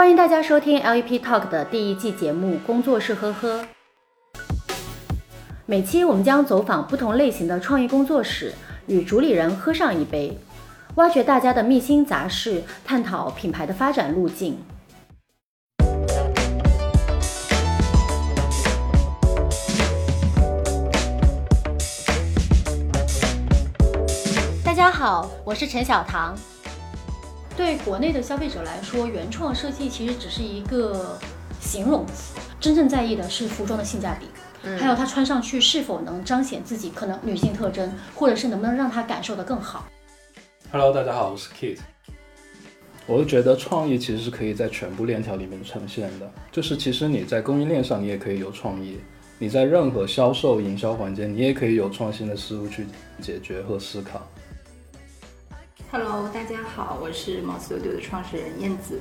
欢迎大家收听 LEP Talk 的第一季节目《工作室呵呵》。每期我们将走访不同类型的创意工作室，与主理人喝上一杯，挖掘大家的秘辛杂事，探讨品牌的发展路径。大家好，我是陈小棠。对国内的消费者来说，原创设计其实只是一个形容词，真正在意的是服装的性价比。还有它穿上去是否能彰显自己可能女性特征，或者是能不能让她感受得更好。Hello，大家好，我是 Kit。我就觉得创意其实是可以在全部链条里面呈现的，就是其实你在供应链上你也可以有创意，你在任何销售营销环节你也可以有创新的思路去解决和思考。Hello，大家好，我是毛 Studio 的创始人燕子。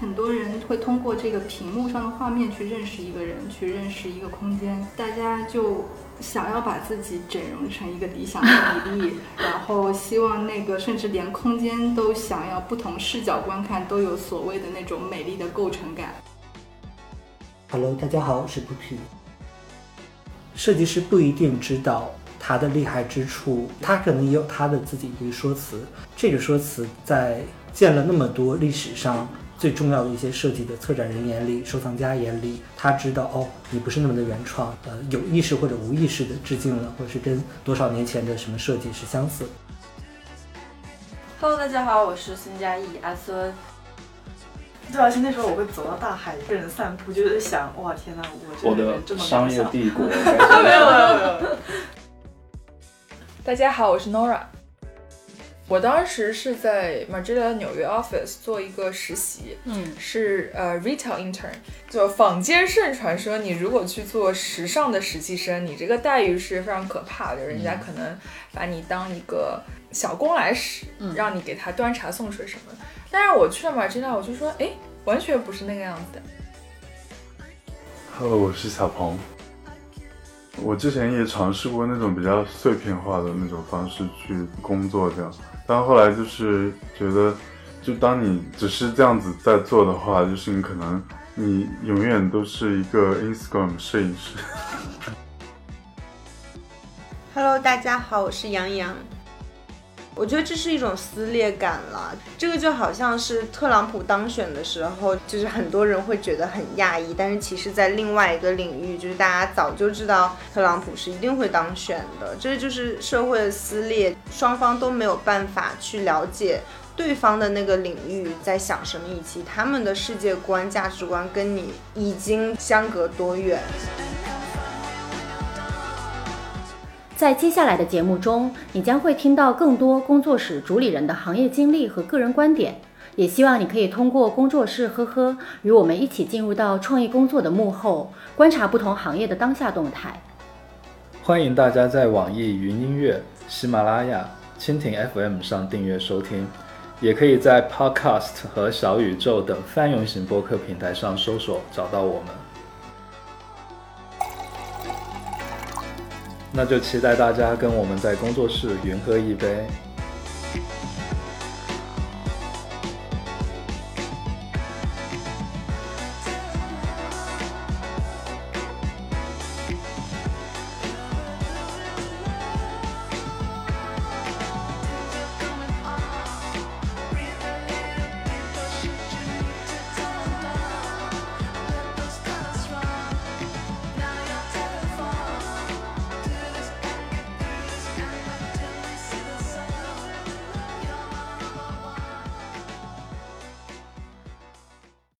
很多人会通过这个屏幕上的画面去认识一个人，去认识一个空间。大家就想要把自己整容成一个理想的比例，然后希望那个甚至连空间都想要不同视角观看，都有所谓的那种美丽的构成感。Hello，大家好，我是 Pupi。设计师不一定知道他的厉害之处，他可能也有他的自己一个说辞。这个说辞在见了那么多历史上。最重要的一些设计的策展人眼里、收藏家眼里，他知道哦，你不是那么的原创，呃，有意识或者无意识的致敬了，或者是跟多少年前的什么设计是相似。Hello，大家好，我是孙佳艺阿孙。对而且那时候我会走到大海，一个人散步，就在想，哇，天哪，我的商业帝国。没有没有没有。大家好，我是 Nora。我当时是在 Margiela 纽约 office 做一个实习，嗯，是呃 retail intern。就坊间盛传说，你如果去做时尚的实习生，你这个待遇是非常可怕的，人家可能把你当一个小工来使，让你给他端茶送水什么。但是我去了 Margiela，我就说，哎，完全不是那个样子的。Hello，我是小鹏。我之前也尝试过那种比较碎片化的那种方式去工作，这样。但后来就是觉得，就当你只是这样子在做的话，就是你可能你永远都是一个 Instagram 摄影师。Hello，大家好，我是杨洋。我觉得这是一种撕裂感了，这个就好像是特朗普当选的时候，就是很多人会觉得很讶异，但是其实，在另外一个领域，就是大家早就知道特朗普是一定会当选的。这就是社会的撕裂，双方都没有办法去了解对方的那个领域在想什么，以及他们的世界观、价值观跟你已经相隔多远。在接下来的节目中，你将会听到更多工作室主理人的行业经历和个人观点。也希望你可以通过工作室呵呵，与我们一起进入到创意工作的幕后，观察不同行业的当下动态。欢迎大家在网易云音乐、喜马拉雅、蜻蜓 FM 上订阅收听，也可以在 Podcast 和小宇宙等泛用型播客平台上搜索找到我们。那就期待大家跟我们在工作室云喝一杯。